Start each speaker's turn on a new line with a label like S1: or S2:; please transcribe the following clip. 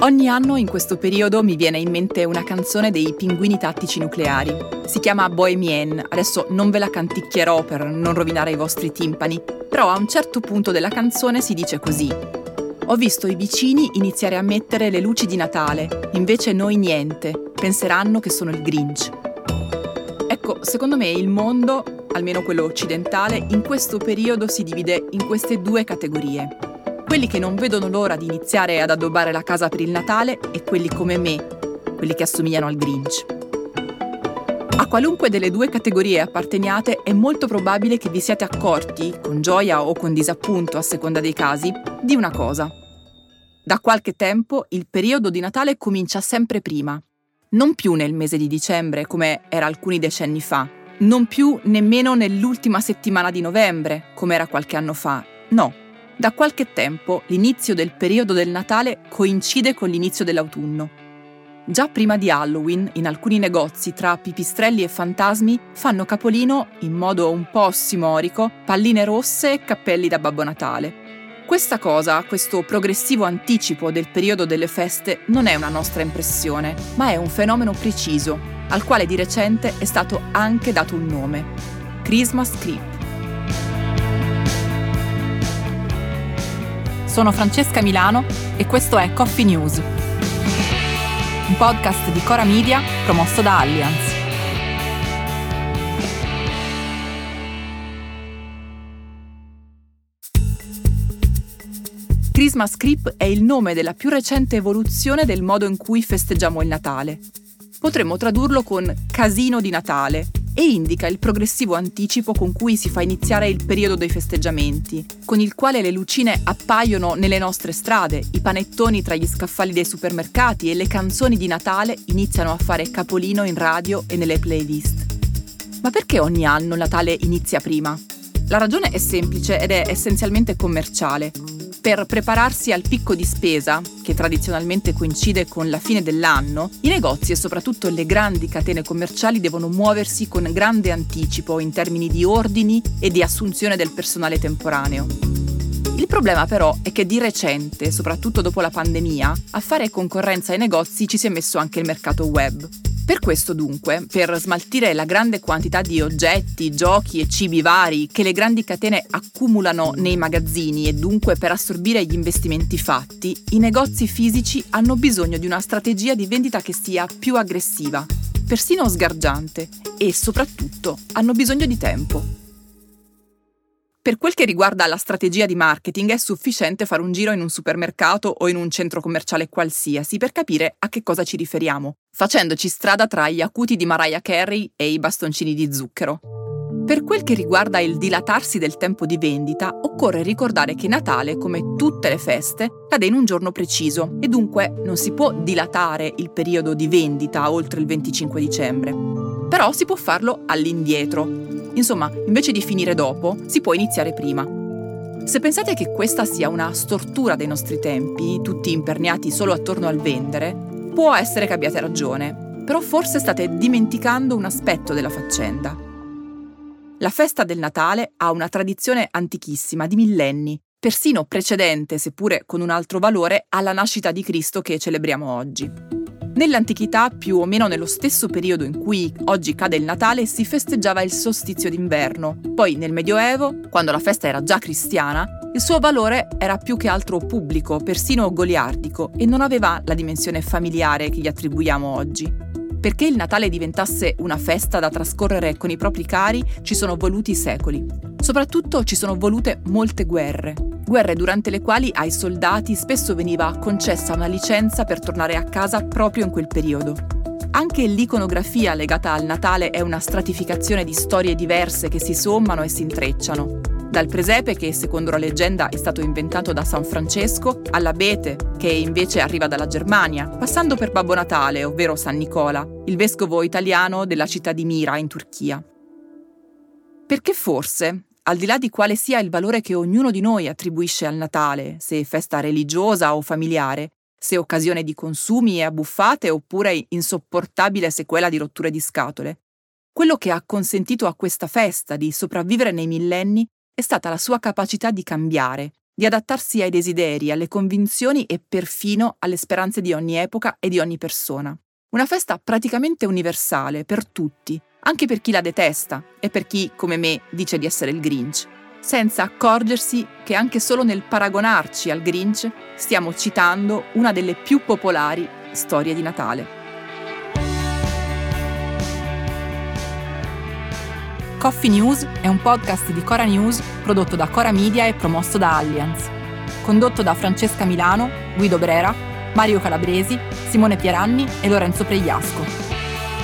S1: Ogni anno in questo periodo mi viene in mente una canzone dei pinguini tattici nucleari. Si chiama Bohemien, adesso non ve la canticchierò per non rovinare i vostri timpani, però a un certo punto della canzone si dice così. Ho visto i vicini iniziare a mettere le luci di Natale, invece noi niente, penseranno che sono il Grinch. Ecco, secondo me il mondo, almeno quello occidentale, in questo periodo si divide in queste due categorie quelli che non vedono l'ora di iniziare ad addobbare la casa per il Natale e quelli come me, quelli che assomigliano al Grinch. A qualunque delle due categorie apparteniate è molto probabile che vi siate accorti, con gioia o con disappunto a seconda dei casi, di una cosa. Da qualche tempo il periodo di Natale comincia sempre prima, non più nel mese di dicembre come era alcuni decenni fa, non più nemmeno nell'ultima settimana di novembre come era qualche anno fa, no, da qualche tempo l'inizio del periodo del Natale coincide con l'inizio dell'autunno. Già prima di Halloween, in alcuni negozi tra pipistrelli e fantasmi fanno capolino, in modo un po' simorico, palline rosse e cappelli da Babbo Natale. Questa cosa, questo progressivo anticipo del periodo delle feste, non è una nostra impressione, ma è un fenomeno preciso, al quale di recente è stato anche dato un nome. Christmas Creep. Sono Francesca Milano e questo è Coffee News, un podcast di Cora Media promosso da Allianz. Christmas Creep è il nome della più recente evoluzione del modo in cui festeggiamo il Natale. Potremmo tradurlo con casino di Natale e indica il progressivo anticipo con cui si fa iniziare il periodo dei festeggiamenti, con il quale le lucine appaiono nelle nostre strade, i panettoni tra gli scaffali dei supermercati e le canzoni di Natale iniziano a fare capolino in radio e nelle playlist. Ma perché ogni anno Natale inizia prima? La ragione è semplice ed è essenzialmente commerciale per prepararsi al picco di spesa, che tradizionalmente coincide con la fine dell'anno, i negozi e soprattutto le grandi catene commerciali devono muoversi con grande anticipo in termini di ordini e di assunzione del personale temporaneo. Il problema però è che di recente, soprattutto dopo la pandemia, a fare concorrenza ai negozi ci si è messo anche il mercato web. Per questo dunque, per smaltire la grande quantità di oggetti, giochi e cibi vari che le grandi catene accumulano nei magazzini e dunque per assorbire gli investimenti fatti, i negozi fisici hanno bisogno di una strategia di vendita che sia più aggressiva, persino sgargiante e soprattutto hanno bisogno di tempo. Per quel che riguarda la strategia di marketing è sufficiente fare un giro in un supermercato o in un centro commerciale qualsiasi per capire a che cosa ci riferiamo, facendoci strada tra gli acuti di Mariah Carey e i bastoncini di zucchero. Per quel che riguarda il dilatarsi del tempo di vendita, occorre ricordare che Natale, come tutte le feste, cade in un giorno preciso e dunque non si può dilatare il periodo di vendita oltre il 25 dicembre. Però si può farlo all'indietro, Insomma, invece di finire dopo, si può iniziare prima. Se pensate che questa sia una stortura dei nostri tempi, tutti imperniati solo attorno al vendere, può essere che abbiate ragione, però forse state dimenticando un aspetto della faccenda. La festa del Natale ha una tradizione antichissima, di millenni, persino precedente, seppure con un altro valore, alla nascita di Cristo che celebriamo oggi. Nell'antichità, più o meno nello stesso periodo in cui oggi cade il Natale, si festeggiava il solstizio d'inverno. Poi nel Medioevo, quando la festa era già cristiana, il suo valore era più che altro pubblico, persino goliardico, e non aveva la dimensione familiare che gli attribuiamo oggi. Perché il Natale diventasse una festa da trascorrere con i propri cari ci sono voluti secoli. Soprattutto ci sono volute molte guerre, guerre durante le quali ai soldati spesso veniva concessa una licenza per tornare a casa proprio in quel periodo. Anche l'iconografia legata al Natale è una stratificazione di storie diverse che si sommano e si intrecciano. Dal presepe, che secondo la leggenda è stato inventato da San Francesco, all'abete, che invece arriva dalla Germania, passando per Babbo Natale, ovvero San Nicola, il vescovo italiano della città di Mira, in Turchia. Perché forse, al di là di quale sia il valore che ognuno di noi attribuisce al Natale, se festa religiosa o familiare, se occasione di consumi e abbuffate oppure insopportabile sequela di rotture di scatole. Quello che ha consentito a questa festa di sopravvivere nei millenni è stata la sua capacità di cambiare, di adattarsi ai desideri, alle convinzioni e perfino alle speranze di ogni epoca e di ogni persona. Una festa praticamente universale per tutti, anche per chi la detesta e per chi, come me, dice di essere il Grinch, senza accorgersi che anche solo nel paragonarci al Grinch stiamo citando una delle più popolari storie di Natale. Coffee News è un podcast di Cora News prodotto da Cora Media e promosso da Allianz. Condotto da Francesca Milano, Guido Brera, Mario Calabresi, Simone Pieranni e Lorenzo Pregliasco.